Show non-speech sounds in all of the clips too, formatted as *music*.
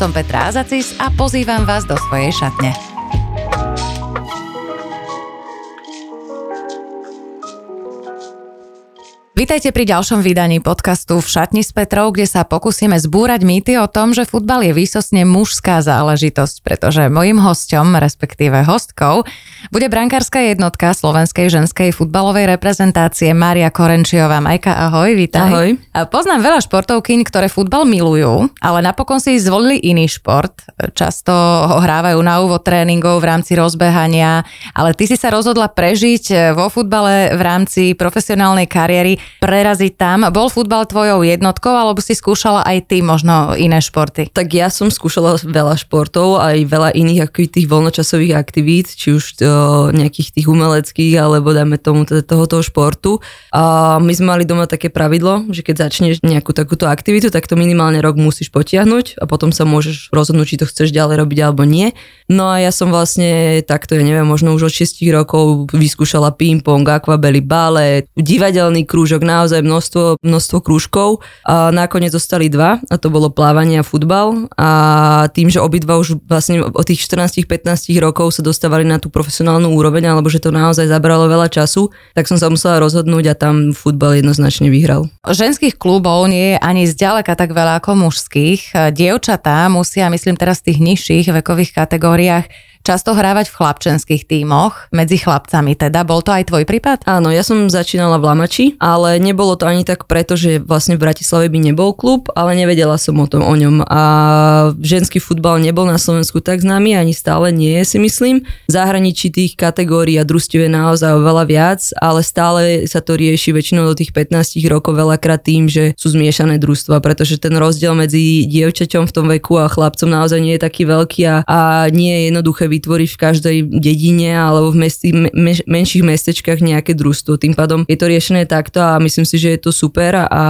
Som Petra Azacis a pozývam vás do svojej šatne. Vítajte pri ďalšom vydaní podcastu v Šatni s Petrou, kde sa pokúsime zbúrať mýty o tom, že futbal je výsostne mužská záležitosť, pretože mojim hosťom, respektíve hostkou, bude brankárska jednotka slovenskej ženskej futbalovej reprezentácie Mária Korenčiová. Majka, ahoj, vítaj. Ahoj. Poznám veľa športovkyň, ktoré futbal milujú, ale napokon si zvolili iný šport. Často ho hrávajú na úvod tréningov v rámci rozbehania, ale ty si sa rozhodla prežiť vo futbale v rámci profesionálnej kariéry preraziť tam. Bol futbal tvojou jednotkou, alebo si skúšala aj ty možno iné športy? Tak ja som skúšala veľa športov, aj veľa iných ako tých voľnočasových aktivít, či už to, nejakých tých umeleckých, alebo dáme tomu teda tohoto športu. A my sme mali doma také pravidlo, že keď začneš nejakú takúto aktivitu, tak to minimálne rok musíš potiahnuť a potom sa môžeš rozhodnúť, či to chceš ďalej robiť alebo nie. No a ja som vlastne takto, ja neviem, možno už od 6 rokov vyskúšala ping-pong, akvabely, balet, divadelný krúžok, krúžok, naozaj množstvo, množstvo krúžkov. A nakoniec zostali dva a to bolo plávanie a futbal a tým, že obidva už vlastne od tých 14-15 rokov sa dostávali na tú profesionálnu úroveň, alebo že to naozaj zabralo veľa času, tak som sa musela rozhodnúť a tam futbal jednoznačne vyhral. Ženských klubov nie je ani zďaleka tak veľa ako mužských. Dievčatá musia, myslím teraz v tých nižších vekových kategóriách, často hrávať v chlapčenských tímoch, medzi chlapcami teda. Bol to aj tvoj prípad? Áno, ja som začínala v Lamači, ale nebolo to ani tak preto, že vlastne v Bratislave by nebol klub, ale nevedela som o tom o ňom. A ženský futbal nebol na Slovensku tak známy, ani stále nie si myslím. V zahraničí tých kategórií a družstiev je naozaj oveľa viac, ale stále sa to rieši väčšinou do tých 15 rokov veľakrát tým, že sú zmiešané družstva, pretože ten rozdiel medzi dievčaťom v tom veku a chlapcom naozaj nie je taký veľký a, a nie je jednoduché vytvoriť v každej dedine alebo v mesti, me, menších mestečkách nejaké družstvo. Tým pádom je to riešené takto a myslím si, že je to super a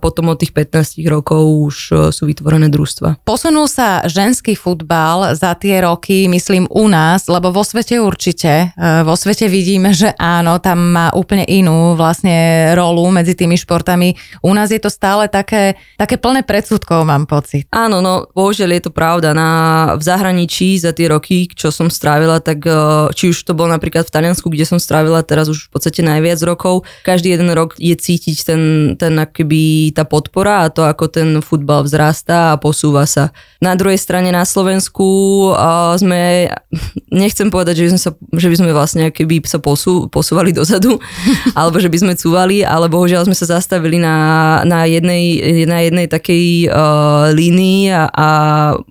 potom od tých 15 rokov už e, sú vytvorené družstva. Posunul sa ženský futbal za tie roky, myslím u nás, lebo vo svete určite. E, vo svete vidíme, že áno, tam má úplne inú vlastne rolu medzi tými športami. U nás je to stále také, také plné predsudkov, mám pocit. Áno, no bohužiaľ je to pravda. Na, v zahraničí za tie roky, čo som strávila, tak e, či už to bolo napríklad v Taliansku, kde som strávila teraz už v podstate najviac rokov, každý jeden rok je cítiť ten, ten akoby tá podpora a to, ako ten futbal vzrastá a posúva sa. Na druhej strane na Slovensku uh, sme, nechcem povedať, že by sme, sa, že by sme vlastne keby sa posú, posúvali dozadu, *laughs* alebo že by sme cúvali, ale bohužiaľ sme sa zastavili na, na, jednej, na jednej takej uh, línii a, a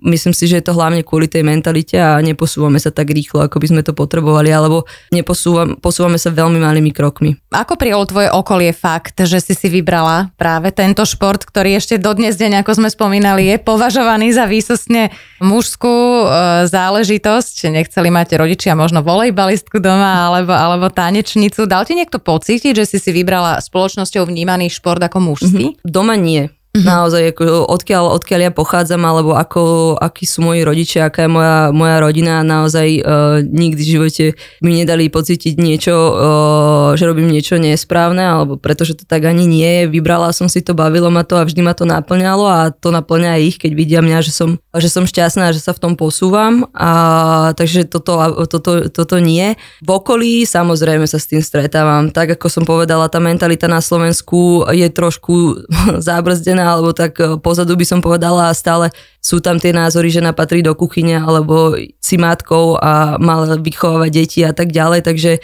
myslím si, že je to hlavne kvôli tej mentalite a nepos neposúvame sa tak rýchlo, ako by sme to potrebovali, alebo neposúvame, posúvame sa veľmi malými krokmi. Ako prijalo tvoje okolie fakt, že si si vybrala práve tento šport, ktorý ešte dodnes deň, ako sme spomínali, je považovaný za výsostne mužskú e, záležitosť. Nechceli mať rodičia možno volejbalistku doma alebo, alebo tanečnicu. Dal ti niekto pocítiť, že si si vybrala spoločnosťou vnímaný šport ako mužský? Mm-hmm. Doma nie. Mm-hmm. Naozaj, ako, odkiaľ, odkiaľ ja pochádzam, alebo ako, akí sú moji rodičia, aká je moja, moja rodina, naozaj uh, nikdy v živote mi nedali pocítiť niečo, uh, že robím niečo nesprávne, alebo pretože to tak ani nie je. Vybrala som si to, bavilo ma to a vždy ma to naplňalo a to naplňa aj ich, keď vidia mňa, že som, že som šťastná, že sa v tom posúvam. A, takže toto, toto, toto nie. V okolí samozrejme sa s tým stretávam. Tak ako som povedala, tá mentalita na Slovensku je trošku *laughs* zábrzdená žena, alebo tak e, pozadu by som povedala a stále sú tam tie názory, že patrí do kuchyne alebo si matkou a mal vychovávať deti a tak ďalej, takže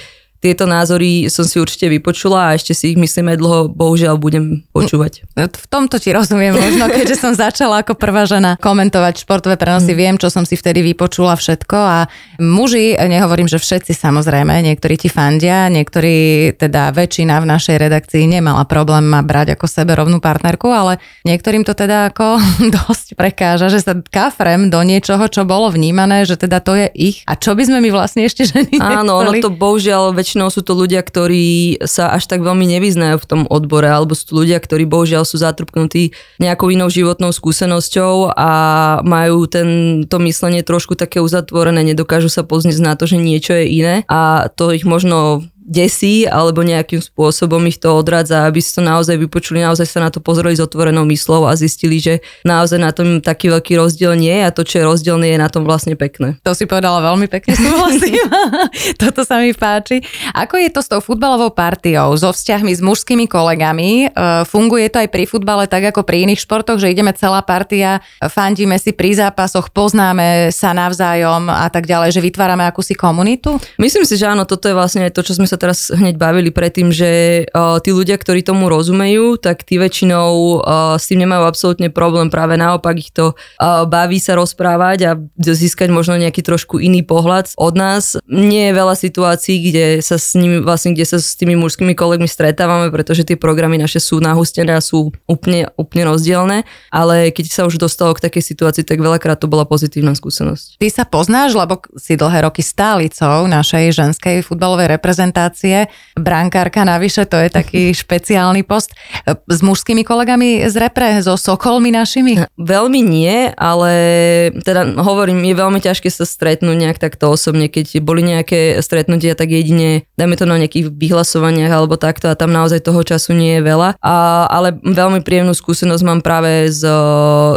tieto názory som si určite vypočula a ešte si ich myslím aj dlho, bohužiaľ, budem počúvať. V tomto ti rozumiem možno, keďže som začala ako prvá žena komentovať športové prenosy, mm. viem, čo som si vtedy vypočula všetko a muži, nehovorím, že všetci samozrejme, niektorí ti fandia, niektorí, teda väčšina v našej redakcii nemala problém ma brať ako sebe rovnú partnerku, ale niektorým to teda ako *laughs* dosť prekáža, že sa kafrem do niečoho, čo bolo vnímané, že teda to je ich. A čo by sme my vlastne ešte ženy Áno, ono to bohužiaľ väčšinou sú to ľudia, ktorí sa až tak veľmi nevyznajú v tom odbore, alebo sú to ľudia, ktorí bohužiaľ sú zatrpknutí nejakou inou životnou skúsenosťou a majú to myslenie trošku také uzatvorené, nedokážu sa poznieť na to, že niečo je iné a to ich možno desí alebo nejakým spôsobom ich to odradza, aby si to naozaj vypočuli, naozaj sa na to pozreli s otvorenou myslou a zistili, že naozaj na tom taký veľký rozdiel nie je a to, čo je rozdielne, je na tom vlastne pekné. To si povedala veľmi pekne, *laughs* súhlasím. Toto sa mi páči. Ako je to s tou futbalovou partiou, so vzťahmi s mužskými kolegami? E, funguje to aj pri futbale tak ako pri iných športoch, že ideme celá partia, fandíme si pri zápasoch, poznáme sa navzájom a tak ďalej, že vytvárame akúsi komunitu? Myslím si, že áno, toto je vlastne to, čo sme sa sa teraz hneď bavili predtým, že uh, tí ľudia, ktorí tomu rozumejú, tak tí väčšinou uh, s tým nemajú absolútne problém. Práve naopak ich to uh, baví sa rozprávať a získať možno nejaký trošku iný pohľad od nás. Nie je veľa situácií, kde sa s nimi, vlastne, kde sa s tými mužskými kolegmi stretávame, pretože tie programy naše sú nahustené a sú úplne, úplne rozdielne, ale keď sa už dostalo k takej situácii, tak veľakrát to bola pozitívna skúsenosť. Ty sa poznáš, lebo si dlhé roky stálicou našej ženskej futbalovej reprezentácie reprezentácie. Brankárka navyše, to je taký *laughs* špeciálny post. S mužskými kolegami z repre, so Sokolmi našimi? Veľmi nie, ale teda hovorím, je veľmi ťažké sa stretnúť nejak takto osobne. Keď boli nejaké stretnutia, tak jedine, dajme to na nejakých vyhlasovaniach alebo takto a tam naozaj toho času nie je veľa. A, ale veľmi príjemnú skúsenosť mám práve z,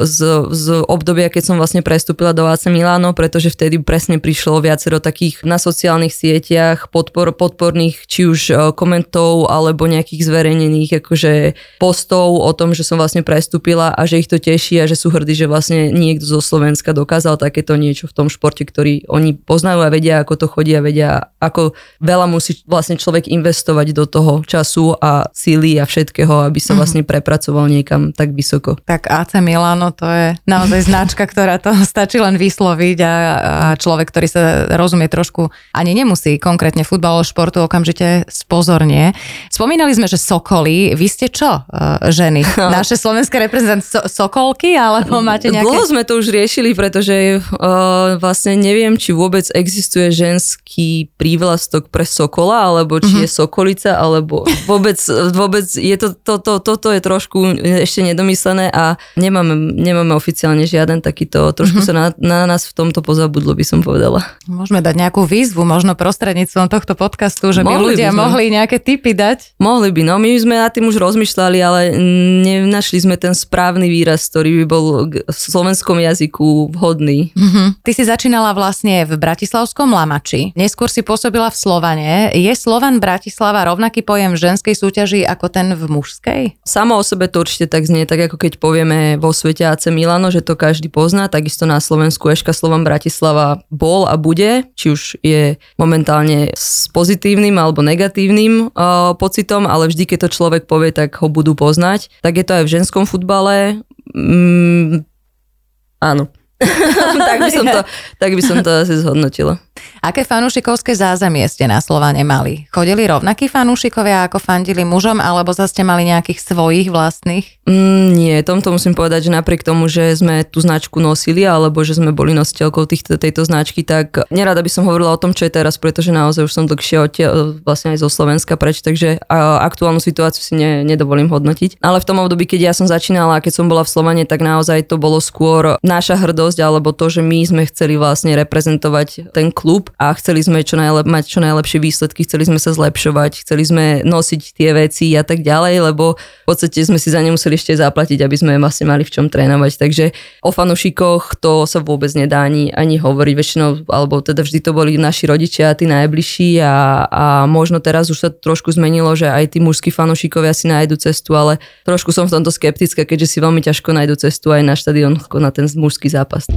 z, z obdobia, keď som vlastne prestúpila do AC Milano, pretože vtedy presne prišlo viacero takých na sociálnych sieťach podpor, podporných rôznych či už e, komentov alebo nejakých zverejnených akože postov o tom, že som vlastne prestúpila a že ich to teší a že sú hrdí, že vlastne niekto zo Slovenska dokázal takéto niečo v tom športe, ktorý oni poznajú a vedia, ako to chodí a vedia, ako veľa musí vlastne človek investovať do toho času a síly a všetkého, aby sa mhm. vlastne prepracoval niekam tak vysoko. Tak AC Milano to je naozaj značka, ktorá to *laughs* stačí len vysloviť a, a človek, ktorý sa rozumie trošku, ani nemusí konkrétne futbal, športu okamžite spozornie. Spomínali sme, že Sokoly, vy ste čo, e, ženy? Naše slovenské reprezentant so, Sokolky, alebo máte nejaké... Dlho sme to už riešili, pretože uh, vlastne neviem, či vôbec existuje ženský prívlastok pre Sokola, alebo či mm-hmm. je Sokolica, alebo vôbec, vôbec je to, to, to, toto je trošku ešte nedomyslené a nemáme, nemáme oficiálne žiaden takýto, trošku mm-hmm. sa na, na nás v tomto pozabudlo, by som povedala. Môžeme dať nejakú výzvu, možno prostredníctvom tohto podcastu, že by mohli ľudia by sme. mohli nejaké tipy dať? Mohli by, no my sme nad tým už rozmýšľali, ale nenašli sme ten správny výraz, ktorý by bol v slovenskom jazyku vhodný. Mm-hmm. Ty si začínala vlastne v Bratislavskom Lamači, neskôr si pôsobila v Slovane. Je Slovan Bratislava rovnaký pojem v ženskej súťaži ako ten v mužskej? Samo o sebe to určite tak znie, tak ako keď povieme vo svete AC Milano, že to každý pozná, takisto na Slovensku Eška Slovan Bratislava bol a bude, či už je momentálne s pozitívnym pozitívnym alebo negatívnym uh, pocitom, ale vždy, keď to človek povie, tak ho budú poznať. Tak je to aj v ženskom futbale. Mm, áno. *laughs* tak, by som to, *laughs* tak by som to asi zhodnotila. Aké fanúšikovské zázemie ste na Slovane mali? Chodili rovnakí fanúšikovia, ako fandili mužom, alebo zase ste mali nejakých svojich vlastných? Mm, nie, tomto musím povedať, že napriek tomu, že sme tú značku nosili, alebo že sme boli nositeľkou týchto, tejto značky, tak nerada by som hovorila o tom, čo je teraz, pretože naozaj už som dlhšie odtiaľ, vlastne aj zo Slovenska preč, takže aktuálnu situáciu si ne, nedovolím hodnotiť. Ale v tom období, keď ja som začínala, keď som bola v Slovane, tak naozaj to bolo skôr naša hrdosť, alebo to, že my sme chceli vlastne reprezentovať ten klub klub a chceli sme čo najlep- mať čo najlepšie výsledky, chceli sme sa zlepšovať, chceli sme nosiť tie veci a tak ďalej, lebo v podstate sme si za ne museli ešte zaplatiť, aby sme vlastne mali v čom trénovať. Takže o fanušikoch to sa vôbec nedá ani, ani hovoriť väčšinou, alebo teda vždy to boli naši rodičia tí najbližší a, a možno teraz už sa trošku zmenilo, že aj tí mužskí fanušikovia si nájdu cestu, ale trošku som v tomto skeptická, keďže si veľmi ťažko nájdu cestu aj na štadión na ten mužský zápas.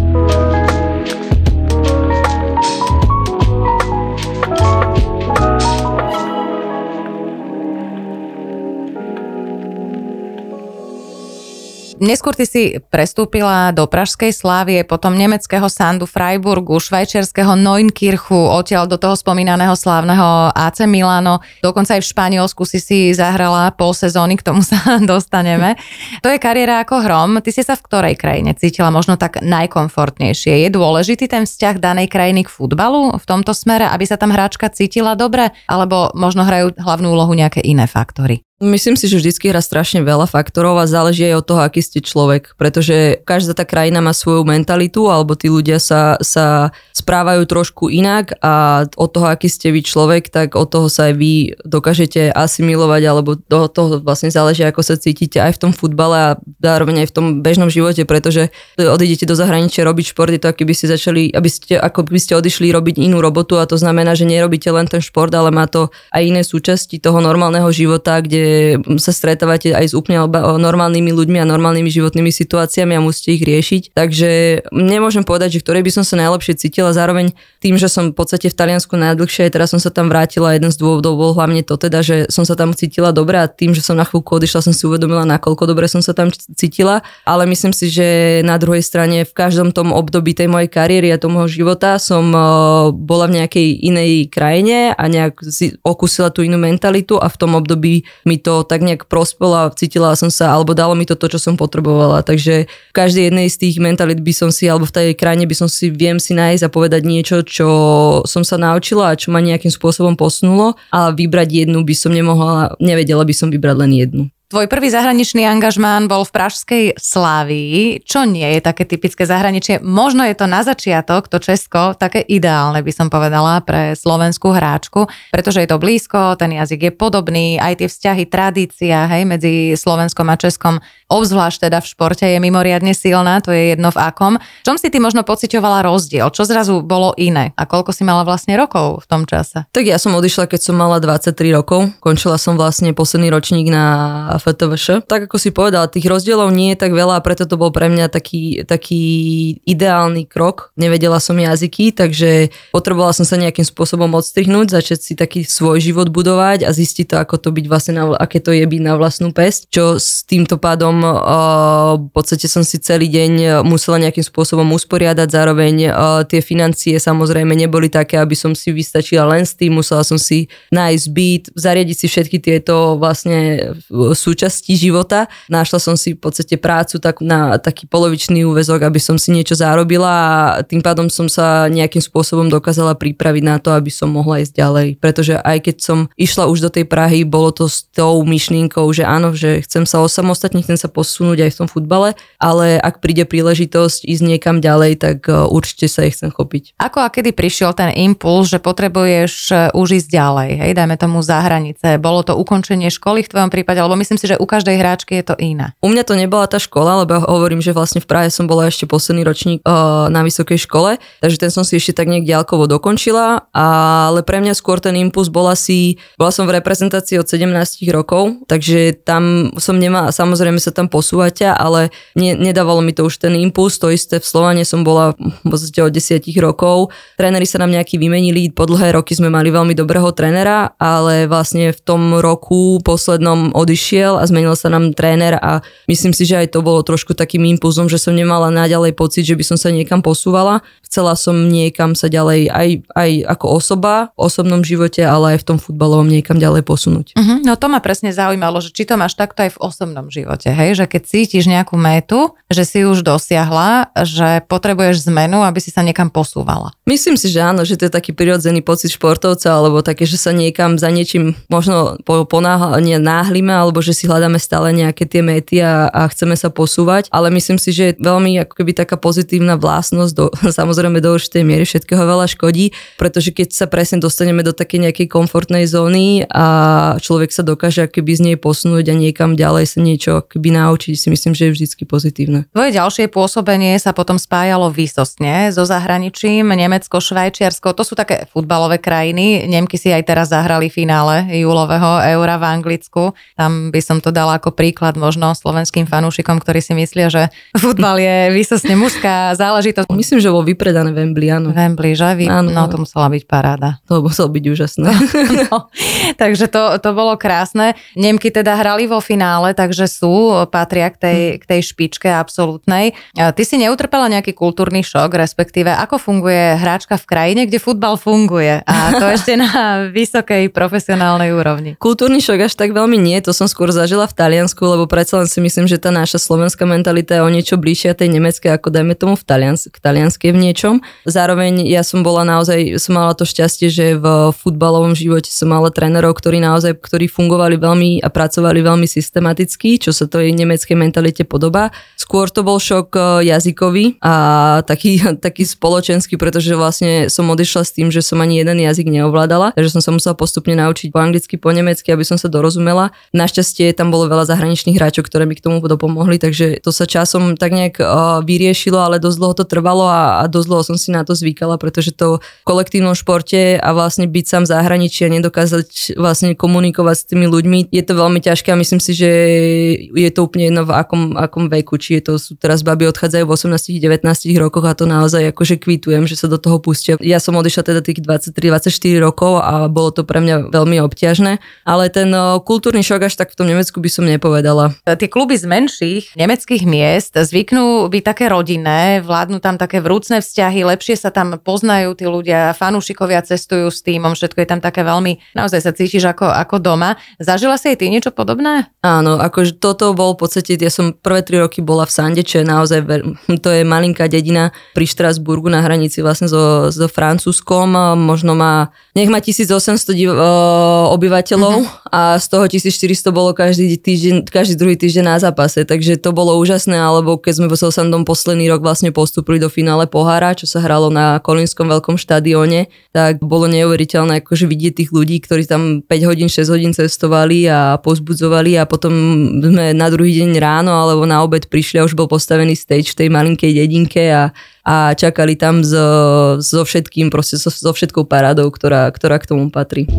Neskôr ty si prestúpila do Pražskej Slávie, potom nemeckého Sandu Freiburgu, švajčiarského Neunkirchu, odtiaľ do toho spomínaného slávneho AC Milano. Dokonca aj v Španielsku si si zahrala pol sezóny, k tomu sa *laughs* dostaneme. To je kariéra ako hrom. Ty si sa v ktorej krajine cítila možno tak najkomfortnejšie? Je dôležitý ten vzťah danej krajiny k futbalu v tomto smere, aby sa tam hráčka cítila dobre? Alebo možno hrajú hlavnú úlohu nejaké iné faktory? Myslím si, že vždy hrá strašne veľa faktorov a záleží aj od toho, aký ste človek, pretože každá tá krajina má svoju mentalitu alebo tí ľudia sa, sa správajú trošku inak a od toho, aký ste vy človek, tak od toho sa aj vy dokážete asimilovať alebo do toho vlastne záleží, ako sa cítite aj v tom futbale a zároveň aj v tom bežnom živote, pretože odídete do zahraničia robiť šport, je to ako by ste začali, aby ste, ako by ste odišli robiť inú robotu a to znamená, že nerobíte len ten šport, ale má to aj iné súčasti toho normálneho života, kde sa stretávate aj s úplne normálnymi ľuďmi a normálnymi životnými situáciami a musíte ich riešiť. Takže nemôžem povedať, že ktorej by som sa najlepšie cítila. Zároveň tým, že som v podstate v Taliansku najdlhšie, aj teraz som sa tam vrátila, jeden z dôvodov bol hlavne to teda, že som sa tam cítila dobre a tým, že som na chvíľku odišla, som si uvedomila, nakoľko dobre som sa tam cítila. Ale myslím si, že na druhej strane v každom tom období tej mojej kariéry a toho života som e, bola v nejakej inej krajine a nejak si okusila tú inú mentalitu a v tom období mi to tak nejak prospelo a cítila som sa, alebo dalo mi to to, čo som potrebovala. Takže v každej jednej z tých mentalit by som si, alebo v tej krajine by som si, viem si nájsť a povedať niečo, čo som sa naučila a čo ma nejakým spôsobom posunulo a vybrať jednu by som nemohla, nevedela by som vybrať len jednu. Tvoj prvý zahraničný angažmán bol v Pražskej Slávii, čo nie je také typické zahraničie. Možno je to na začiatok, to Česko, také ideálne by som povedala pre slovenskú hráčku, pretože je to blízko, ten jazyk je podobný, aj tie vzťahy, tradícia hej, medzi Slovenskom a Českom, obzvlášť teda v športe je mimoriadne silná, to je jedno v akom. Čom si ty možno pocitovala rozdiel? Čo zrazu bolo iné? A koľko si mala vlastne rokov v tom čase? Tak ja som odišla, keď som mala 23 rokov. Končila som vlastne posledný ročník na FTVŠ. Tak ako si povedal, tých rozdielov nie je tak veľa a preto to bol pre mňa taký, taký ideálny krok. Nevedela som jazyky, takže potrebovala som sa nejakým spôsobom odstrihnúť, začať si taký svoj život budovať a zistiť to, ako to byť vlastne, na, aké to je byť na vlastnú pesť, čo s týmto pádom uh, v podstate som si celý deň musela nejakým spôsobom usporiadať, zároveň uh, tie financie samozrejme neboli také, aby som si vystačila len s tým, musela som si nájsť byt, zariadiť si všetky tieto vlastne sú súčasti života. Našla som si v podstate prácu tak na taký polovičný úvezok, aby som si niečo zarobila a tým pádom som sa nejakým spôsobom dokázala pripraviť na to, aby som mohla ísť ďalej. Pretože aj keď som išla už do tej Prahy, bolo to s tou myšlienkou, že áno, že chcem sa osamostatniť, chcem sa posunúť aj v tom futbale, ale ak príde príležitosť ísť niekam ďalej, tak e, určite sa ich chcem chopiť. Ako a kedy prišiel ten impuls, že potrebuješ e, už ísť ďalej, hej, dajme tomu za hranice. Bolo to ukončenie školy v tvojom prípade, lebo myslím si, že u každej hráčky je to iné. U mňa to nebola tá škola, lebo hovorím, že vlastne v Prahe som bola ešte posledný ročník uh, na vysokej škole, takže ten som si ešte tak nejak ďalkovo dokončila, ale pre mňa skôr ten impuls bol asi, bola som v reprezentácii od 17 rokov, takže tam som nemala, samozrejme sa tam posúvate, ale ne, nedávalo mi to už ten impuls, to isté v Slovane som bola v od 10 rokov. Tréneri sa nám nejaký vymenili, po dlhé roky sme mali veľmi dobrého trénera, ale vlastne v tom roku poslednom odišiel prišiel a zmenil sa nám tréner a myslím si, že aj to bolo trošku takým impulzom, že som nemala naďalej pocit, že by som sa niekam posúvala. Chcela som niekam sa ďalej aj, aj ako osoba v osobnom živote, ale aj v tom futbalovom niekam ďalej posunúť. Uh-huh, no to ma presne zaujímalo, že či to máš takto aj v osobnom živote, hej? že keď cítiš nejakú métu, že si už dosiahla, že potrebuješ zmenu, aby si sa niekam posúvala. Myslím si, že áno, že to je taký prirodzený pocit športovca, alebo také, že sa niekam za niečím možno ponáhľame, alebo že si si hľadáme stále nejaké tie méty a, a chceme sa posúvať, ale myslím si, že je veľmi ako keby taká pozitívna vlastnosť, do, *laughs* samozrejme do určitej miery všetkého veľa škodí, pretože keď sa presne dostaneme do takej nejakej komfortnej zóny a človek sa dokáže keby z nej posunúť a niekam ďalej sa niečo keby naučiť, si myslím, že je vždy pozitívne. Tvoje ďalšie pôsobenie sa potom spájalo výsostne so zahraničím, Nemecko, Švajčiarsko, to sú také futbalové krajiny. Nemky si aj teraz zahrali finále júlového eura v Anglicku. Tam by by som to dala ako príklad možno slovenským fanúšikom, ktorí si myslia, že futbal je vysosne mužská záležitosť. Myslím, že bol vypredané Wembley, áno. Wembley, že? Vy, áno, no, to musela byť paráda. To muselo byť úžasné. *laughs* No, takže to, to bolo krásne. Nemky teda hrali vo finále, takže sú, patria k tej, k tej špičke absolútnej. Ty si neutrpela nejaký kultúrny šok, respektíve ako funguje hráčka v krajine, kde futbal funguje a to *laughs* ešte na vysokej profesionálnej úrovni. Kultúrny šok až tak veľmi nie, to som skôr zažila v Taliansku, lebo predsa len si myslím, že tá naša slovenská mentalita je o niečo bližšia tej nemeckej, ako dajme tomu v Talians- k talianskej v niečom. Zároveň ja som bola naozaj, som mala to šťastie, že v futbalovom živote som mala trénerov, ktorí naozaj, ktorí fungovali veľmi a pracovali veľmi systematicky, čo sa to jej nemeckej mentalite podobá. Skôr to bol šok e, jazykový a taký, *laughs* taký spoločenský, pretože vlastne som odišla s tým, že som ani jeden jazyk neovládala, takže som sa musela postupne naučiť po anglicky, po nemecky, aby som sa dorozumela. Našťastie tam bolo veľa zahraničných hráčov, ktoré mi k tomu dopomohli, takže to sa časom tak nejak uh, vyriešilo, ale dosť dlho to trvalo a, a dosť dlho som si na to zvykala, pretože to v kolektívnom športe a vlastne byť sám v zahraničí a nedokázať vlastne komunikovať s tými ľuďmi, je to veľmi ťažké a myslím si, že je to úplne jedno v akom, akom veku, či je to sú teraz baby odchádzajú v 18-19 rokoch a to naozaj akože kvitujem, že sa do toho pustia. Ja som odišla teda tých 23-24 rokov a bolo to pre mňa veľmi obťažné, ale ten kultúrny šok až tak v tom Nemecku by som nepovedala. Tie kluby z menších nemeckých miest zvyknú byť také rodinné, vládnu tam také vrúcne vzťahy, lepšie sa tam poznajú tí ľudia, fanúšikovia cestujú s týmom, všetko je tam také veľmi, naozaj sa cítiš ako, ako doma. Zažila si aj ty niečo podobné? Áno, akože toto bol v podstate, ja som prvé tri roky bola v Sande, čo je naozaj, to je malinká dedina pri Štrasburgu na hranici vlastne so, so Francúzskom, možno má, nech má 1800 div, obyvateľov uh-huh. a z toho 1400 bolo každý týždeň, každý druhý týždeň na zápase, takže to bolo úžasné, alebo keď sme so Sandom posledný rok vlastne postupili do finále pohára, čo sa hralo na Kolínskom veľkom štadióne, tak bolo neuveriteľné akože vidieť tých ľudí, ktorí tam 5 hodín, 6 hodín cestovali a pozbudzovali a potom sme na druhý deň ráno alebo na obed prišli a už bol postavený stage v tej malinkej dedinke a, a čakali tam so, so všetkým, proste so, so všetkou parádou, ktorá, ktorá k tomu patrí.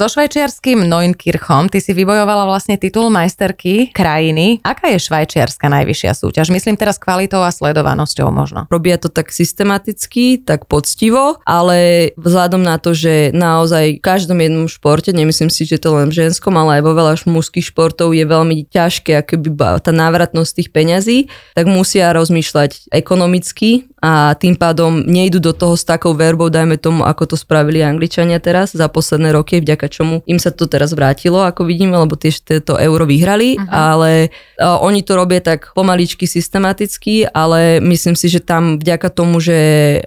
So švajčiarským Neunkirchom ty si vybojovala vlastne titul majsterky krajiny. Aká je švajčiarska najvyššia súťaž? Myslím teraz kvalitou a sledovanosťou možno. Robia to tak systematicky, tak poctivo, ale vzhľadom na to, že naozaj v každom jednom športe, nemyslím si, že to len v ženskom, ale aj vo veľa mužských športov je veľmi ťažké, akoby tá návratnosť tých peňazí, tak musia rozmýšľať ekonomicky a tým pádom nejdu do toho s takou verbou, dajme tomu, ako to spravili Angličania teraz za posledné roky, vďaka čomu im sa to teraz vrátilo, ako vidíme, lebo tiež to euro vyhrali, uh-huh. ale uh, oni to robia tak pomaličky systematicky, ale myslím si, že tam vďaka tomu, že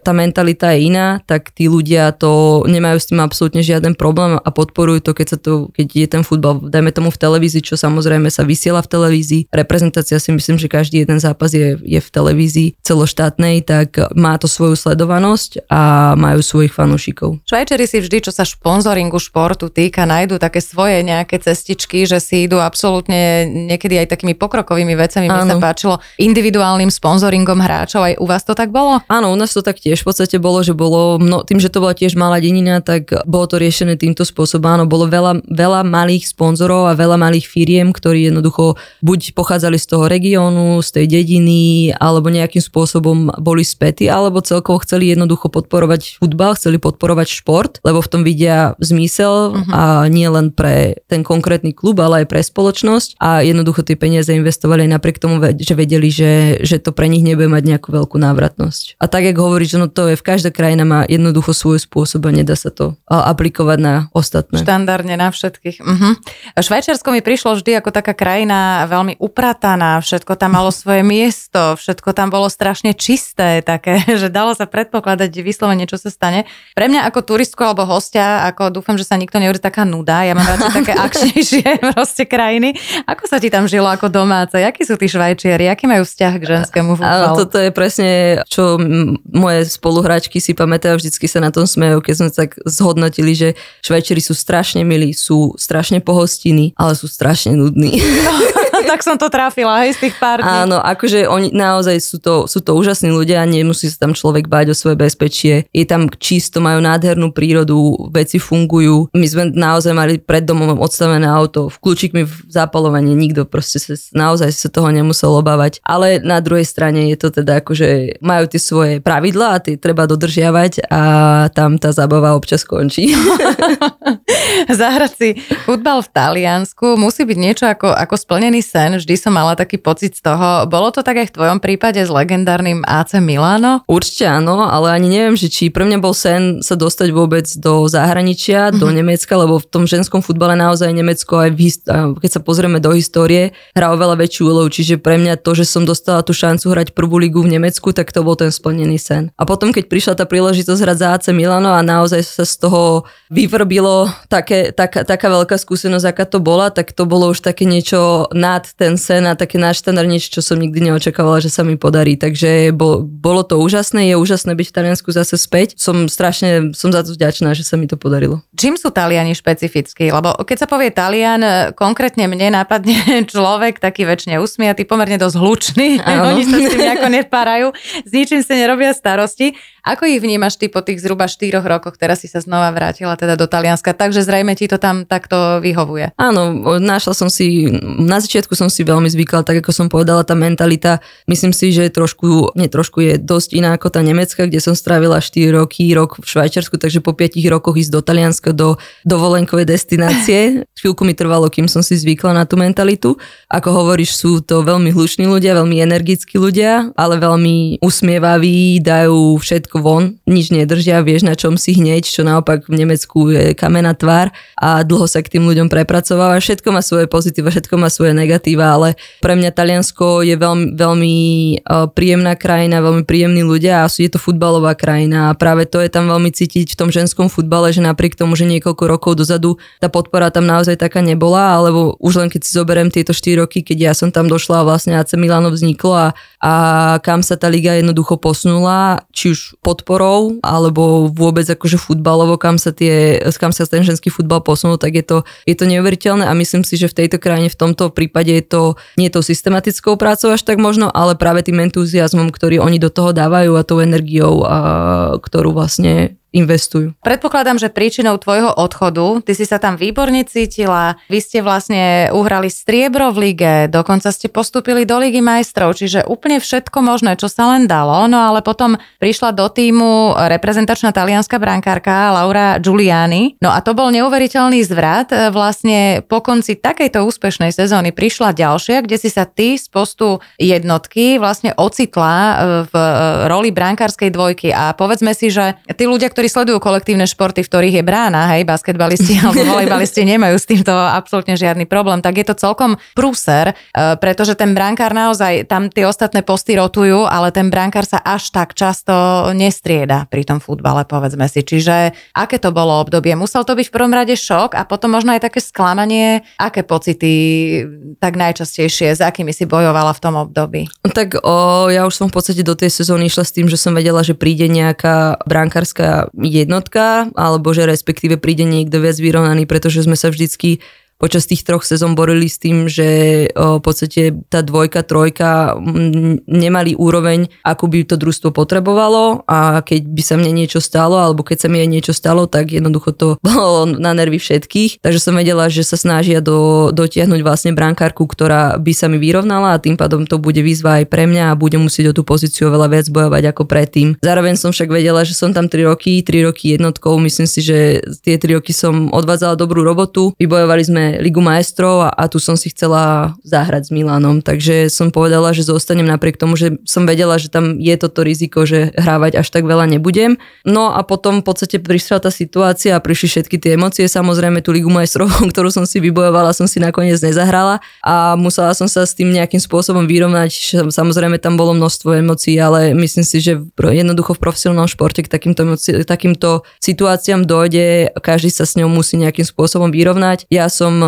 tá mentalita je iná, tak tí ľudia to nemajú s tým absolútne žiaden problém a podporujú to, keď sa to, keď je ten futbal, dajme tomu v televízii, čo samozrejme sa vysiela v televízii. Reprezentácia si myslím, že každý jeden zápas je, je v televízii celoštátnej, tak má to svoju sledovanosť a majú svojich fanúšikov. Švajčeri si vždy, čo sa šponzoringu športu týka, nájdu také svoje nejaké cestičky, že si idú absolútne niekedy aj takými pokrokovými vecami. Mi sa páčilo individuálnym sponzoringom hráčov. Aj u vás to tak bolo? Áno, u nás to tak tiež v podstate bolo, že bolo, no, tým, že to bola tiež malá denina, tak bolo to riešené týmto spôsobom. Áno, bolo veľa, veľa malých sponzorov a veľa malých firiem, ktorí jednoducho buď pochádzali z toho regiónu, z tej dediny, alebo nejakým spôsobom boli spätí, alebo celkovo chceli jednoducho podporovať futbal, chceli podporovať šport, lebo v tom vidia zmysel uh-huh. a nie len pre ten konkrétny klub, ale aj pre spoločnosť a jednoducho tie peniaze investovali napriek tomu, že vedeli, že, že to pre nich nebude mať nejakú veľkú návratnosť. A tak, jak hovoríš, no to je v každá krajina má jednoducho svoj spôsob a nedá sa to aplikovať na ostatné. Štandardne na všetkých. Uh-huh. Švajčiarsko mi prišlo vždy ako taká krajina veľmi uprataná, všetko tam malo svoje miesto, všetko tam bolo strašne čisté, také, *laughs* že dalo sa predpokladať vyslovene, čo sa stane. Pre mňa ako turistku alebo hostia, ako dúfam, že sa nikto neuverí taká nuda, ja mám radšej také *laughs* akčnejšie *laughs* proste krajiny. Ako sa ti tam žilo ako domáce? Jakí sú tí švajčiari? Aký majú vzťah k ženskému futbalu? Toto je presne, čo moje spoluhráčky si pamätajú, vždycky sa na tom smejú, keď sme tak zhodnotili, že švajčiari sú strašne milí, sú strašne pohostinní, ale sú strašne nudní. No, *laughs* tak som to trafila, hej, z tých pár dní. Áno, akože oni naozaj sú to, sú to úžasní ľudia, nemusí sa tam človek báť o svoje bezpečie. Je tam čisto, majú nádhernú prírodu, veci fungujú. My sme naozaj mali pred domom odstavené auto, v kľúčik mi v zapalovaní, nikto proste sa, naozaj sa toho nemusel obávať. Ale na druhej strane je to teda akože majú tie svoje pravidlá a tie treba dodržiavať a tam tá zábava občas končí. *laughs* Zahrať si futbal v Taliansku musí byť niečo ako, ako splnený sen. Vždy som mala taký pocit z toho. Bolo to tak aj v tvojom prípade s legendárnym AC Milano? Určite áno, ale ani neviem, že či pre mňa bol sen sa dostať vôbec do zahraničia, mm-hmm. do mhm. Nemecka, lebo v tom ženskom futbale naozaj Nemecko aj v keď sa pozrieme do histórie, hrá oveľa väčšiu úlohu. Čiže pre mňa to, že som dostala tú šancu hrať prvú ligu v Nemecku, tak to bol ten splnený sen. A potom, keď prišla tá príležitosť hrať za AC Milano a naozaj sa z toho vyvrbilo také, tak, taká veľká skúsenosť, aká to bola, tak to bolo už také niečo nad ten sen a také náštandard niečo, čo som nikdy neočakávala, že sa mi podarí. Takže bol, bolo to úžasné, je úžasné byť v Taliansku zase späť. Som strašne, som za to vďačná, že sa mi to podarilo. Čím sú Taliani špecifickí? Lebo keď sa povie Talian, konkrétne mne nápadne *laughs* človek taký väčšine usmiatý, pomerne dosť hlučný. *laughs* Oni sa s tým nejako nepárajú. S ničím sa nerobia starosti. Ako ich vnímaš ty po tých zhruba 4 rokoch, teraz si sa znova vrátila teda do Talianska, takže zrejme ti to tam takto vyhovuje. Áno, našla som si, na začiatku som si veľmi zvykla, tak ako som povedala, tá mentalita, myslím si, že trošku, nie trošku je dosť iná ako tá nemecká, kde som strávila 4 roky, rok v Švajčiarsku, takže po 5 rokoch ísť do Talianska, do dovolenkovej destinácie. *laughs* Chvíľku mi trvalo, kým som si zvykla na tú mentalitu. Ako hovoríš, sú to veľmi hluční ľudia, veľmi energickí ľudia, ale veľmi usmievaví, dajú všetko všetko von, nič nedržia, vieš na čom si hneď, čo naopak v Nemecku je kamená tvár a dlho sa k tým ľuďom prepracováva. Všetko má svoje pozitíva, všetko má svoje negatíva, ale pre mňa Taliansko je veľmi, veľmi príjemná krajina, veľmi príjemní ľudia a je to futbalová krajina a práve to je tam veľmi cítiť v tom ženskom futbale, že napriek tomu, že niekoľko rokov dozadu tá podpora tam naozaj taká nebola, alebo už len keď si zoberiem tieto 4 roky, keď ja som tam došla a vlastne AC Milano vzniklo a, a kam sa tá liga jednoducho posunula, či už podporou alebo vôbec akože futbalovo, kam sa, tie, kam sa ten ženský futbal posunul, tak je to, je to neuveriteľné a myslím si, že v tejto krajine v tomto prípade je to nie to systematickou prácou až tak možno, ale práve tým entuziasmom, ktorý oni do toho dávajú a tou energiou, a, ktorú vlastne investujú. Predpokladám, že príčinou tvojho odchodu, ty si sa tam výborne cítila, vy ste vlastne uhrali striebro v lige, dokonca ste postupili do ligy majstrov, čiže úplne všetko možné, čo sa len dalo, no ale potom prišla do týmu reprezentačná talianská brankárka Laura Giuliani, no a to bol neuveriteľný zvrat, vlastne po konci takejto úspešnej sezóny prišla ďalšia, kde si sa ty z postu jednotky vlastne ocitla v roli brankárskej dvojky. A povedzme si, že tí ľudia, ktorí ktorí sledujú kolektívne športy, v ktorých je brána, hej, basketbalisti *laughs* alebo volejbalisti nemajú s týmto absolútne žiadny problém, tak je to celkom prúser, e, pretože ten brankár naozaj, tam tie ostatné posty rotujú, ale ten brankár sa až tak často nestrieda pri tom futbale, povedzme si. Čiže aké to bolo obdobie? Musel to byť v prvom rade šok a potom možno aj také sklamanie. Aké pocity tak najčastejšie, s akými si bojovala v tom období? Tak o, ja už som v podstate do tej sezóny išla s tým, že som vedela, že príde nejaká brankárska jednotka, alebo že respektíve príde niekto viac vyrovnaný, pretože sme sa vždycky počas tých troch sezón borili s tým, že v podstate tá dvojka, trojka nemali úroveň, ako by to družstvo potrebovalo a keď by sa mne niečo stalo, alebo keď sa mi aj niečo stalo, tak jednoducho to *laughs* bolo na nervy všetkých. Takže som vedela, že sa snažia do, dotiahnuť vlastne brankárku, ktorá by sa mi vyrovnala a tým pádom to bude výzva aj pre mňa a budem musieť o tú pozíciu veľa viac bojovať ako predtým. Zároveň som však vedela, že som tam 3 roky, 3 roky jednotkou, myslím si, že tie 3 roky som odvádzala dobrú robotu. Vybojovali sme Ligu majstrov a, a tu som si chcela zahrať s Milanom, takže som povedala, že zostanem napriek tomu, že som vedela, že tam je toto riziko, že hrávať až tak veľa nebudem. No a potom v podstate prišla tá situácia a prišli všetky tie emócie, samozrejme tú Ligu majstrov, *laughs* ktorú som si vybojovala, som si nakoniec nezahrala a musela som sa s tým nejakým spôsobom vyrovnať. Samozrejme tam bolo množstvo emócií, ale myslím si, že jednoducho v profesionálnom športe k takýmto, takýmto situáciám dojde, každý sa s ňou musí nejakým spôsobom vyrovnať. Ja som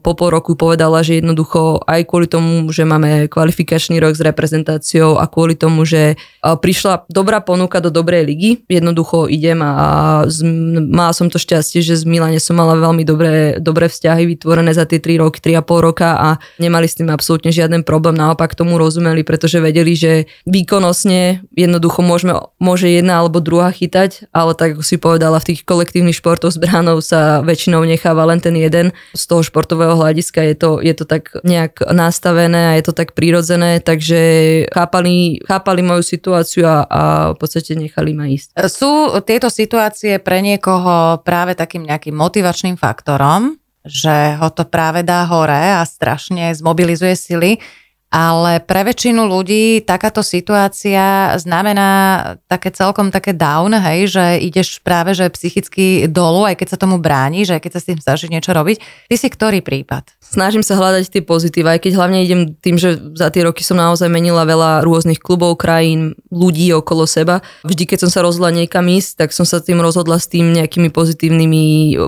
po pol roku povedala, že jednoducho aj kvôli tomu, že máme kvalifikačný rok s reprezentáciou a kvôli tomu, že prišla dobrá ponuka do dobrej ligy, jednoducho idem a z, mala som to šťastie, že z Milane som mala veľmi dobré, dobré vzťahy vytvorené za tie 3 roky, 3,5 roka a nemali s tým absolútne žiaden problém, naopak tomu rozumeli, pretože vedeli, že výkonnostne jednoducho môžeme, môže jedna alebo druhá chytať, ale tak ako si povedala, v tých kolektívnych športoch s bránou sa väčšinou necháva len ten jeden. Z toho športového hľadiska je to, je to tak nejak nastavené a je to tak prirodzené, takže chápali, chápali moju situáciu a, a v podstate nechali ma ísť. Sú tieto situácie pre niekoho práve takým nejakým motivačným faktorom, že ho to práve dá hore a strašne zmobilizuje sily ale pre väčšinu ľudí takáto situácia znamená také celkom také down, hej, že ideš práve že psychicky dolu, aj keď sa tomu bráni, že keď sa s tým snažíš niečo robiť. Ty si ktorý prípad? Snažím sa hľadať tie pozitíva, aj keď hlavne idem tým, že za tie roky som naozaj menila veľa rôznych klubov, krajín, ľudí okolo seba. Vždy, keď som sa rozhodla niekam ísť, tak som sa tým rozhodla s tým nejakými pozitívnymi,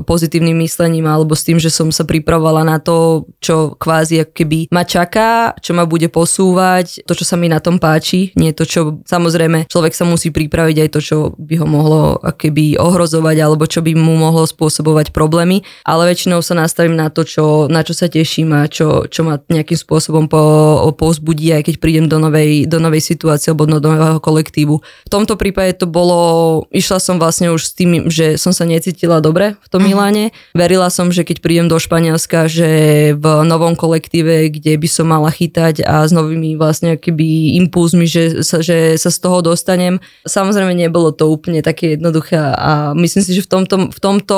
pozitívnym myslením alebo s tým, že som sa pripravovala na to, čo kvázi keby ma čaká, čo ma bude bude posúvať, to, čo sa mi na tom páči, nie to, čo samozrejme človek sa musí pripraviť aj to, čo by ho mohlo keby ohrozovať alebo čo by mu mohlo spôsobovať problémy, ale väčšinou sa nastavím na to, čo, na čo sa teším a čo, čo ma nejakým spôsobom po, pozbudí, aj keď prídem do novej, do novej situácie alebo do nového kolektívu. V tomto prípade to bolo, išla som vlastne už s tým, že som sa necítila dobre v tom mhm. Miláne. Verila som, že keď prídem do Španielska, že v novom kolektíve, kde by som mala chytať a s novými vlastne keby impulzmi, že sa, že sa z toho dostanem. Samozrejme nebolo to úplne také jednoduché a myslím si, že v tomto, v tomto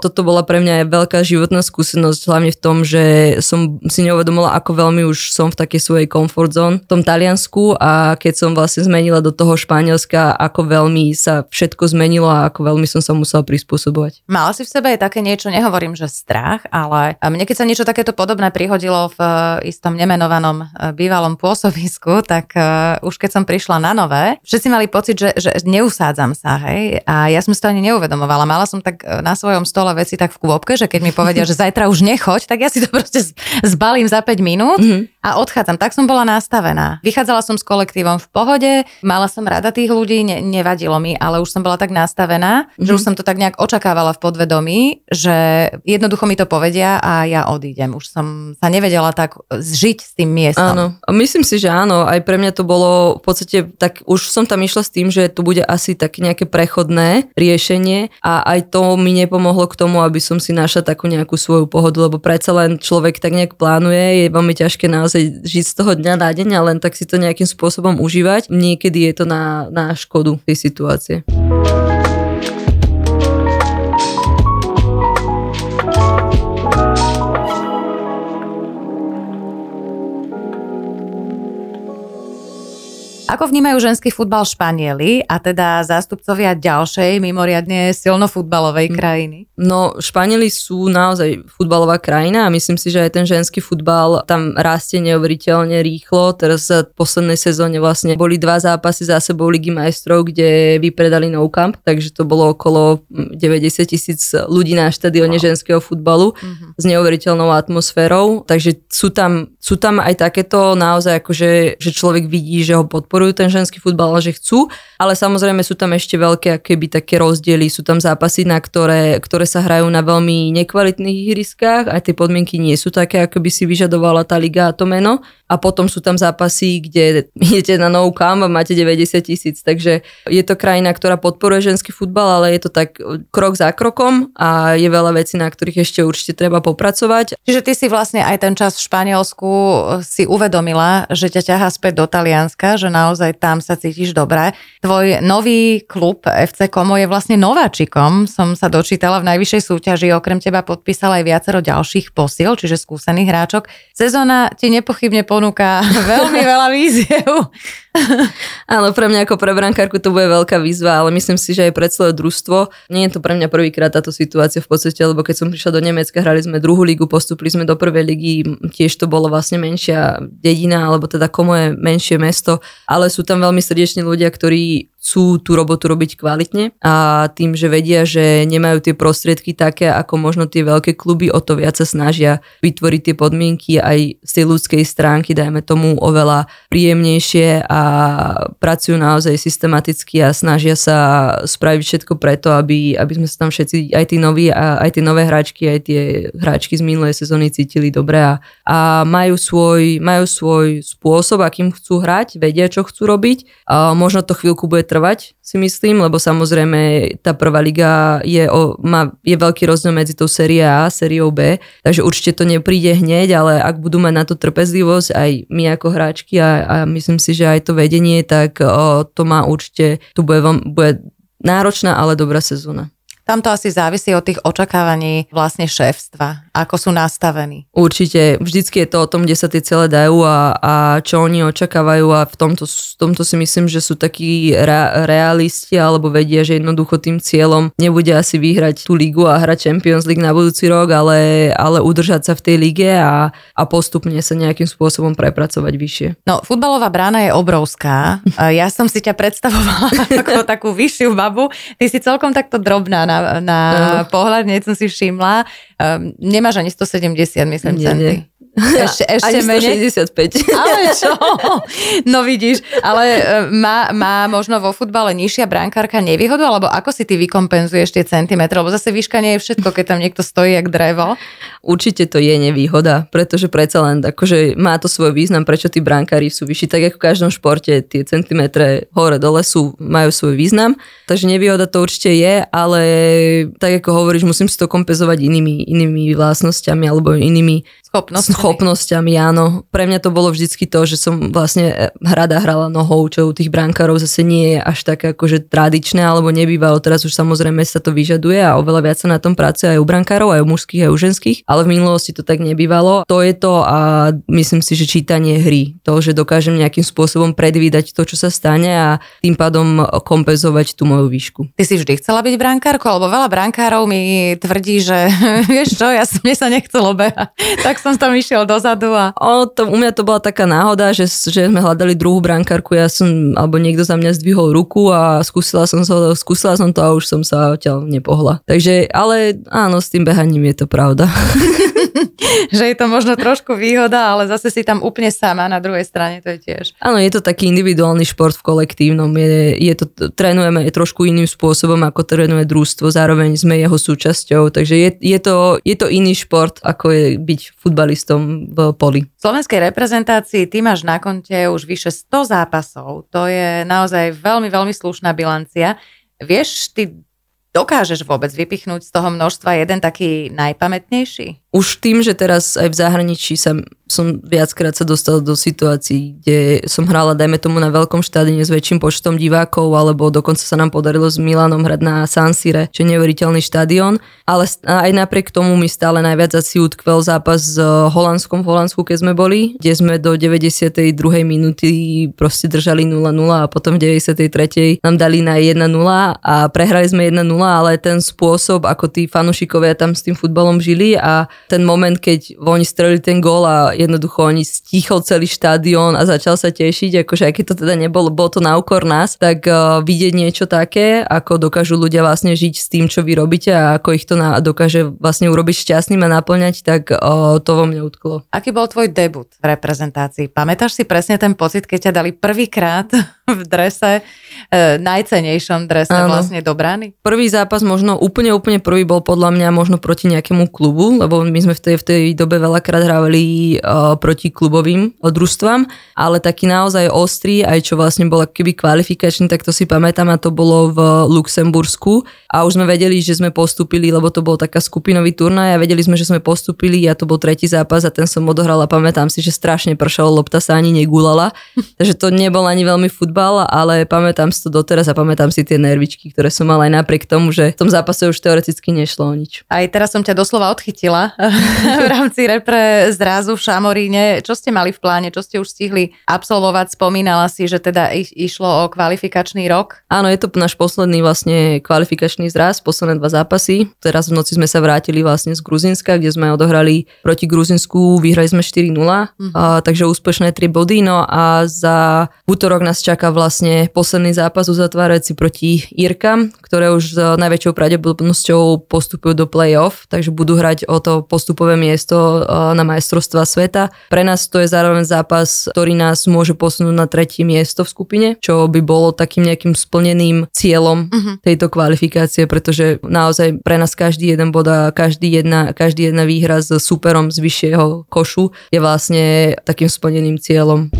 toto bola pre mňa veľká životná skúsenosť, hlavne v tom, že som si neuvedomila, ako veľmi už som v takej svojej comfort zone v tom Taliansku a keď som vlastne zmenila do toho Španielska, ako veľmi sa všetko zmenilo a ako veľmi som sa musela prispôsobovať. Mala si v sebe aj také niečo, nehovorím, že strach, ale mne keď sa niečo takéto podobné prihodilo v eh, istom nemenovanom bývalom pôsobisku, tak uh, už keď som prišla na nové, všetci mali pocit, že, že neusádzam sa, hej. A ja som si to ani neuvedomovala. Mala som tak uh, na svojom stole veci tak v kôpke, že keď mi povedia, že zajtra už nechoď, tak ja si to *laughs* proste zbalím za 5 minút mm-hmm. a odchádzam. Tak som bola nastavená. Vychádzala som s kolektívom v pohode, mala som rada tých ľudí, ne, nevadilo mi, ale už som bola tak nastavená, mm-hmm. že už som to tak nejak očakávala v podvedomí, že jednoducho mi to povedia a ja odídem. Už som sa nevedela tak zžiť s tým miestom. Áno, myslím si, že áno, aj pre mňa to bolo v podstate, tak už som tam išla s tým, že to bude asi také nejaké prechodné riešenie a aj to mi nepomohlo k tomu, aby som si našla takú nejakú svoju pohodu, lebo predsa len človek tak nejak plánuje, je veľmi ťažké naozaj žiť z toho dňa na deň a len tak si to nejakým spôsobom užívať. Niekedy je to na, na škodu tej situácie. Ako vnímajú ženský futbal Španieli a teda zástupcovia ďalšej mimoriadne silno futbalovej hm. krajiny? No, Španieli sú naozaj futbalová krajina a myslím si, že aj ten ženský futbal tam rastie neuveriteľne rýchlo. Teraz za poslednej sezóne vlastne boli dva zápasy za sebou Ligy majstrov, kde vypredali no camp, takže to bolo okolo 90 tisíc ľudí na štadióne wow. ženského futbalu mm-hmm. s neuveriteľnou atmosférou. Takže sú tam, sú tam aj takéto naozaj akože, že človek vidí, že ho podporuje podporujú ten ženský futbal, ale že chcú, ale samozrejme sú tam ešte veľké keby také rozdiely, sú tam zápasy, na ktoré, ktoré sa hrajú na veľmi nekvalitných ihriskách, aj tie podmienky nie sú také, ako by si vyžadovala tá liga a to meno. A potom sú tam zápasy, kde *laughs* idete na no camp a máte 90 tisíc, takže je to krajina, ktorá podporuje ženský futbal, ale je to tak krok za krokom a je veľa vecí, na ktorých ešte určite treba popracovať. Čiže ty si vlastne aj ten čas v Španielsku si uvedomila, že ťa ťahá späť do Talianska, že naozaj tam sa cítiš dobre. Tvoj nový klub FC Como je vlastne nováčikom, som sa dočítala v najvyššej súťaži, okrem teba podpísala aj viacero ďalších posil, čiže skúsených hráčok. Sezóna ti nepochybne po ponúka *laughs* veľmi veľa víziev. *laughs* Áno, pre mňa ako pre brankárku to bude veľká výzva, ale myslím si, že aj pre celé družstvo. Nie je to pre mňa prvýkrát táto situácia v podstate, lebo keď som prišla do Nemecka, hrali sme druhú ligu, postupili sme do prvej ligy, tiež to bolo vlastne menšia dedina, alebo teda komo menšie mesto, ale sú tam veľmi srdeční ľudia, ktorí chcú tú robotu robiť kvalitne a tým, že vedia, že nemajú tie prostriedky také, ako možno tie veľké kluby, o to viac sa snažia vytvoriť tie podmienky aj z tej ľudskej stránky, dajme tomu oveľa príjemnejšie a pracujú naozaj systematicky a snažia sa spraviť všetko preto, aby, aby sme sa tam všetci, aj tí noví, a aj tie nové hráčky, aj tie hráčky z minulej sezóny cítili dobre a, a majú, svoj, majú svoj spôsob, akým chcú hrať, vedia, čo chcú robiť. A možno to chvíľku bude trvať, si myslím, lebo samozrejme tá prvá liga je, o, má, je veľký rozdiel medzi tou série A a sériou B, takže určite to nepríde hneď, ale ak budú mať na to trpezlivosť aj my ako hráčky a, a myslím si, že aj to vedenie, tak o, to má určite, tu bude, bude náročná, ale dobrá sezóna. Tam to asi závisí od tých očakávaní vlastne šéfstva, ako sú nastavení. Určite, vždycky je to o tom, kde sa tie celé dajú a, a čo oni očakávajú a v tomto, v tomto si myslím, že sú takí re, realisti alebo vedia, že jednoducho tým cieľom nebude asi vyhrať tú ligu a hrať Champions League na budúci rok, ale, ale udržať sa v tej lige a, a postupne sa nejakým spôsobom prepracovať vyššie. No, futbalová brána je obrovská. *laughs* Ja som si ťa predstavovala *laughs* ako takú vyššiu babu. Ty si celkom takto drobná na na, pohľad, nie som si všimla. Um, nemáš ani 170, myslím, nie, centy. Nie. *laughs* Ešte, ešte Ani 165. *laughs* Ale čo? No vidíš, ale e, má, má možno vo futbale nižšia brankárka nevýhodu, alebo ako si ty vykompenzuješ tie centimetre? Lebo zase výška nie je všetko, keď tam niekto stojí jak drevo. Určite to je nevýhoda, pretože predsa len akože má to svoj význam, prečo tí brankári sú vyšší. Tak ako v každom športe tie centimetre hore dole sú, majú svoj význam. Takže nevýhoda to určite je, ale tak ako hovoríš, musím si to kompenzovať inými, inými vlastnosťami alebo inými Schopnosťami. Schopnosťami, áno. Pre mňa to bolo vždycky to, že som vlastne hrada hrala nohou, čo u tých brankárov zase nie je až tak akože tradičné, alebo nebývalo. Teraz už samozrejme sa to vyžaduje a oveľa viac sa na tom pracuje aj u brankárov, aj u mužských, aj u ženských, ale v minulosti to tak nebývalo. To je to a myslím si, že čítanie hry. To, že dokážem nejakým spôsobom predvídať to, čo sa stane a tým pádom kompenzovať tú moju výšku. Ty si vždy chcela byť brankárkou, alebo veľa brankárov mi tvrdí, že *laughs* vieš čo, ja som, mne sa nechcelo behať. Tak som tam išiel dozadu a... O, to, u mňa to bola taká náhoda, že, že sme hľadali druhú brankárku, ja som, alebo niekto za mňa zdvihol ruku a skúsila som, so, skúsila som to a už som sa odtiaľ nepohla. Takže, ale áno, s tým behaním je to pravda. *laughs* že je to možno trošku výhoda, ale zase si tam úplne sama na druhej strane, to je tiež. Áno, je to taký individuálny šport v kolektívnom, je, je to, trénujeme trošku iným spôsobom, ako trénuje družstvo, zároveň sme jeho súčasťou, takže je, je, to, je to iný šport, ako je byť futbalistom v poli. V slovenskej reprezentácii ty máš na konte už vyše 100 zápasov, to je naozaj veľmi, veľmi slušná bilancia. Vieš ty dokážeš vôbec vypichnúť z toho množstva jeden taký najpamätnejší? Už tým, že teraz aj v zahraničí sa, som viackrát sa dostal do situácií, kde som hrala, dajme tomu, na veľkom štádine s väčším počtom divákov, alebo dokonca sa nám podarilo s Milanom hrať na San Sire, čo je neuveriteľný štadión. Ale aj napriek tomu mi stále najviac asi utkvel zápas s Holandskom v Holandsku, keď sme boli, kde sme do 92. minúty proste držali 0-0 a potom v 93. nám dali na 1-0 a prehrali sme 1-0, ale ten spôsob, ako tí fanúšikovia tam s tým futbalom žili a ten moment, keď oni strelili ten gól a jednoducho oni stichol celý štadión a začal sa tešiť, akože aj keď to teda nebolo, bolo to na úkor nás, tak uh, vidieť niečo také, ako dokážu ľudia vlastne žiť s tým, čo vy robíte a ako ich to na, dokáže vlastne urobiť šťastným a naplňať, tak uh, to vo mne utklo. Aký bol tvoj debut v reprezentácii? Pamätáš si presne ten pocit, keď ťa dali prvýkrát *laughs* v drese, uh, najcenejšom drese ano. vlastne do brány? Prvý zápas možno úplne, úplne prvý bol podľa mňa možno proti nejakému klubu, lebo my sme v tej, v tej dobe veľakrát hrávali uh, proti klubovým družstvám, ale taký naozaj ostrý, aj čo vlastne bol keby kvalifikačný, tak to si pamätám a to bolo v Luxembursku a už sme vedeli, že sme postupili, lebo to bol taká skupinový turnaj a vedeli sme, že sme postupili a to bol tretí zápas a ten som odohral a pamätám si, že strašne pršalo, lopta sa ani negulala, *laughs* takže to nebol ani veľmi futbal, ale pamätám si to doteraz a pamätám si tie nervičky, ktoré som mal aj napriek tomu, že v tom zápase už teoreticky nešlo o nič. Aj teraz som ťa doslova odchytila *laughs* v rámci repre zrazu v Šamoríne. Čo ste mali v pláne, čo ste už stihli absolvovať? Spomínala si, že teda išlo o kvalifikačný rok. Áno, je to náš posledný vlastne kvalifikačný zraz, posledné dva zápasy. Teraz v noci sme sa vrátili vlastne z Gruzinska, kde sme odohrali proti Gruzinsku, vyhrali sme 4-0, uh-huh. a, takže úspešné 3 body. No a za útorok nás čaká čaká vlastne posledný zápas uzatvárací proti Irkam, ktoré už s najväčšou pravdepodobnosťou postupujú do play-off, takže budú hrať o to postupové miesto na majstrovstva sveta. Pre nás to je zároveň zápas, ktorý nás môže posunúť na tretie miesto v skupine, čo by bolo takým nejakým splneným cieľom uh-huh. tejto kvalifikácie, pretože naozaj pre nás každý jeden bod a každý jedna, každý jedna výhra s superom z vyššieho košu je vlastne takým splneným cieľom.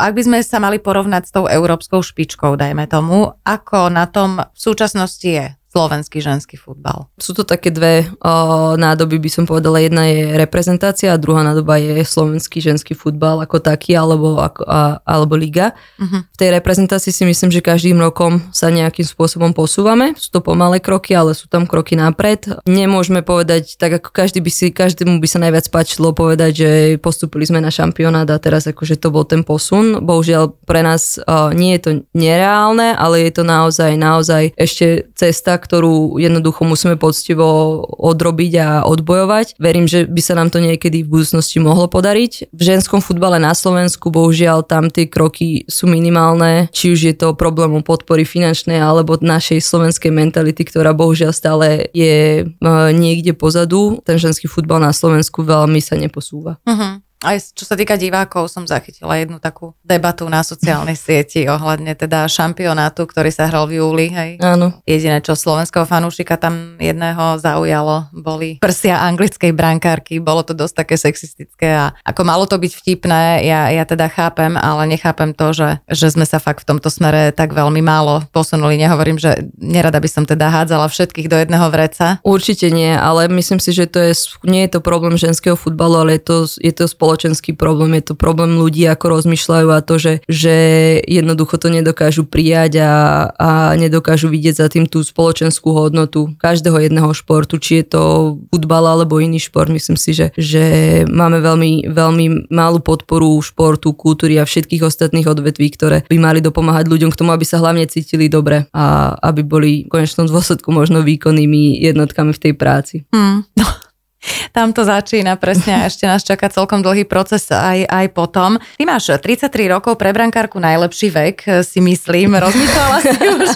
Ak by sme sa mali porovnať s tou európskou špičkou, dajme tomu, ako na tom v súčasnosti je slovenský ženský futbal. Sú to také dve o, nádoby, by som povedala. Jedna je reprezentácia a druhá nádoba je slovenský ženský futbal ako taký alebo, ako, a, alebo liga. Uh-huh. V tej reprezentácii si myslím, že každým rokom sa nejakým spôsobom posúvame. Sú to pomalé kroky, ale sú tam kroky napred. Nemôžeme povedať, tak ako každý by si, každému by sa najviac páčilo povedať, že postupili sme na šampionát a teraz akože to bol ten posun. Bohužiaľ pre nás o, nie je to nereálne, ale je to naozaj, naozaj ešte cesta, ktorú jednoducho musíme poctivo odrobiť a odbojovať. Verím, že by sa nám to niekedy v budúcnosti mohlo podariť. V ženskom futbale na Slovensku bohužiaľ tam tie kroky sú minimálne, či už je to problémom podpory finančnej alebo našej slovenskej mentality, ktorá bohužiaľ stále je e, niekde pozadu. Ten ženský futbal na Slovensku veľmi sa neposúva. Uh-huh. Aj čo sa týka divákov, som zachytila jednu takú debatu na sociálnej *laughs* sieti ohľadne teda šampionátu, ktorý sa hral v júli. Hej. Áno. Jediné, čo slovenského fanúšika tam jedného zaujalo, boli prsia anglickej brankárky. Bolo to dosť také sexistické a ako malo to byť vtipné, ja, ja teda chápem, ale nechápem to, že, že sme sa fakt v tomto smere tak veľmi málo posunuli. Nehovorím, že nerada by som teda hádzala všetkých do jedného vreca. Určite nie, ale myslím si, že to je, nie je to problém ženského futbalu, ale je to, je to spoločné spoločenský problém, je to problém ľudí, ako rozmýšľajú a to, že, že jednoducho to nedokážu prijať a, a nedokážu vidieť za tým tú spoločenskú hodnotu každého jedného športu, či je to futbal alebo iný šport. Myslím si, že, že máme veľmi, veľmi malú podporu športu, kultúry a všetkých ostatných odvetví, ktoré by mali dopomáhať ľuďom k tomu, aby sa hlavne cítili dobre a aby boli v konečnom dôsledku možno výkonnými jednotkami v tej práci. Hmm. Tam to začína presne a ešte nás čaká celkom dlhý proces aj, aj potom. Ty máš 33 rokov pre brankárku najlepší vek, si myslím. Rozmýšľala si *laughs* už,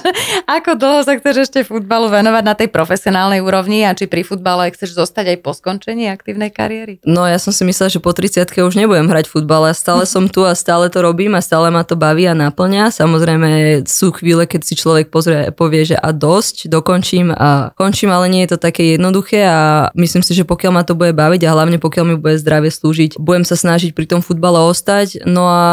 ako dlho sa chceš ešte futbalu venovať na tej profesionálnej úrovni a či pri futbale chceš zostať aj po skončení aktívnej kariéry? No ja som si myslela, že po 30 už nebudem hrať futbal, ja stále som tu a stále to robím a stále ma to baví a naplňa. Samozrejme sú chvíle, keď si človek pozrie, povie, že a dosť, dokončím a končím, ale nie je to také jednoduché a myslím si, že pokiaľ ma to bude baviť a hlavne pokiaľ mi bude zdravie slúžiť, budem sa snažiť pri tom futbale ostať. No a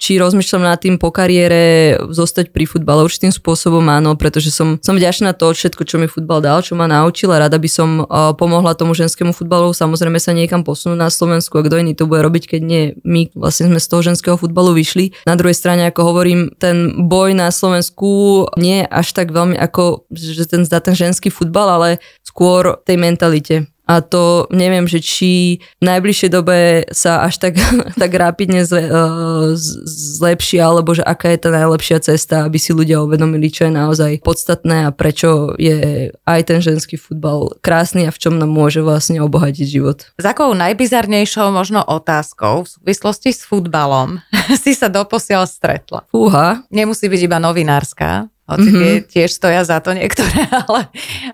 či rozmýšľam nad tým po kariére zostať pri futbale určitým spôsobom áno, pretože som, som vďačná to všetko, čo mi futbal dal, čo ma naučil a rada by som uh, pomohla tomu ženskému futbalu. Samozrejme sa niekam posunúť na Slovensku a kto iný to bude robiť, keď nie my vlastne sme z toho ženského futbalu vyšli. Na druhej strane, ako hovorím, ten boj na Slovensku nie až tak veľmi ako, že ten, ten ženský futbal, ale skôr tej mentalite a to neviem, že či v najbližšej dobe sa až tak, *laughs* tak rapidne zle, uh, zlepší, alebo že aká je tá najlepšia cesta, aby si ľudia uvedomili, čo je naozaj podstatné a prečo je aj ten ženský futbal krásny a v čom nám môže vlastne obohatiť život. S akou najbizarnejšou možno otázkou v súvislosti s futbalom *laughs* si sa doposiaľ stretla? Fúha. Nemusí byť iba novinárska, hoci mm-hmm. tiež stoja za to niektoré, *laughs* ale...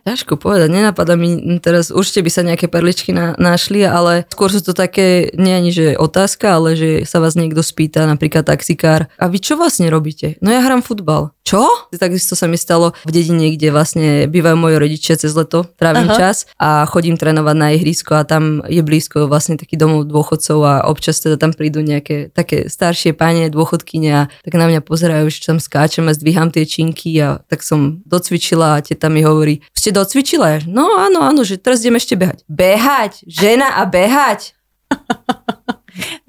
Ťažko povedať, nenapadá mi teraz, určite by sa nejaké perličky na, našli, ale skôr sú to také, nie ani že otázka, ale že sa vás niekto spýta, napríklad taxikár, a vy čo vlastne robíte? No ja hrám futbal. Čo? Takisto sa mi stalo v dedine, kde vlastne bývajú moji rodičia cez leto, trávim Aha. čas a chodím trénovať na ihrisko a tam je blízko vlastne taký domov dôchodcov a občas teda tam prídu nejaké také staršie páne, dôchodkyne a tak na mňa pozerajú, že tam skáčem a zdvíham tie činky a tak som docvičila a teta mi hovorí, ste docvičila? No áno, áno, že teraz idem ešte behať. Behať? Žena a behať? *laughs*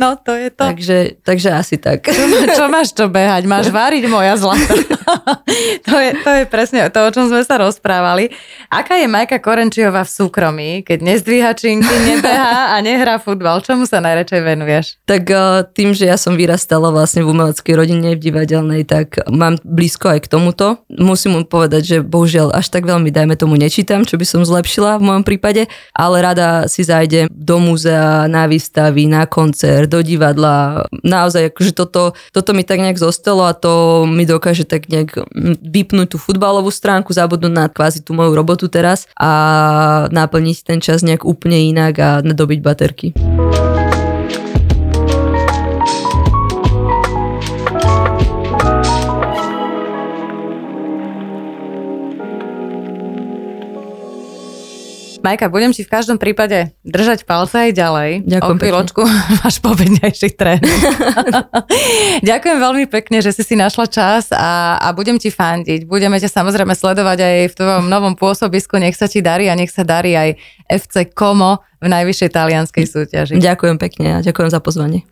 No, to je to. Takže, takže asi tak. Čo, čo máš to behať? Máš *laughs* váriť, moja zlata. *laughs* to, je, to je presne to, o čom sme sa rozprávali. Aká je Majka Korenčiová v súkromí, keď nezdvíha činky, nebeha a nehrá futbal? Čomu sa najradšej venuješ? Tak uh, tým, že ja som vyrastala vlastne v umeleckej rodine, v divadelnej, tak mám blízko aj k tomuto. Musím mu povedať, že bohužiaľ až tak veľmi, dajme tomu, nečítam, čo by som zlepšila v mojom prípade, ale rada si zájdem do múzea, na výstavy, na koncert, do divadla. Naozaj, akože toto, toto mi tak nejak zostalo a to mi dokáže tak nejak vypnúť tú futbalovú stránku, zabudnúť na kvázi tú moju robotu teraz a naplniť ten čas nejak úplne inak a dobiť baterky. Majka, budem ti v každom prípade držať palce aj ďalej. Ďakujem o chvíľočku *laughs* máš povednejší tréning. *laughs* Ďakujem veľmi pekne, že si si našla čas a, a budem ti fandiť. Budeme ťa samozrejme sledovať aj v tvojom novom pôsobisku. Nech sa ti darí a nech sa darí aj FC Como v najvyššej talianskej súťaži. Ďakujem pekne a ďakujem za pozvanie.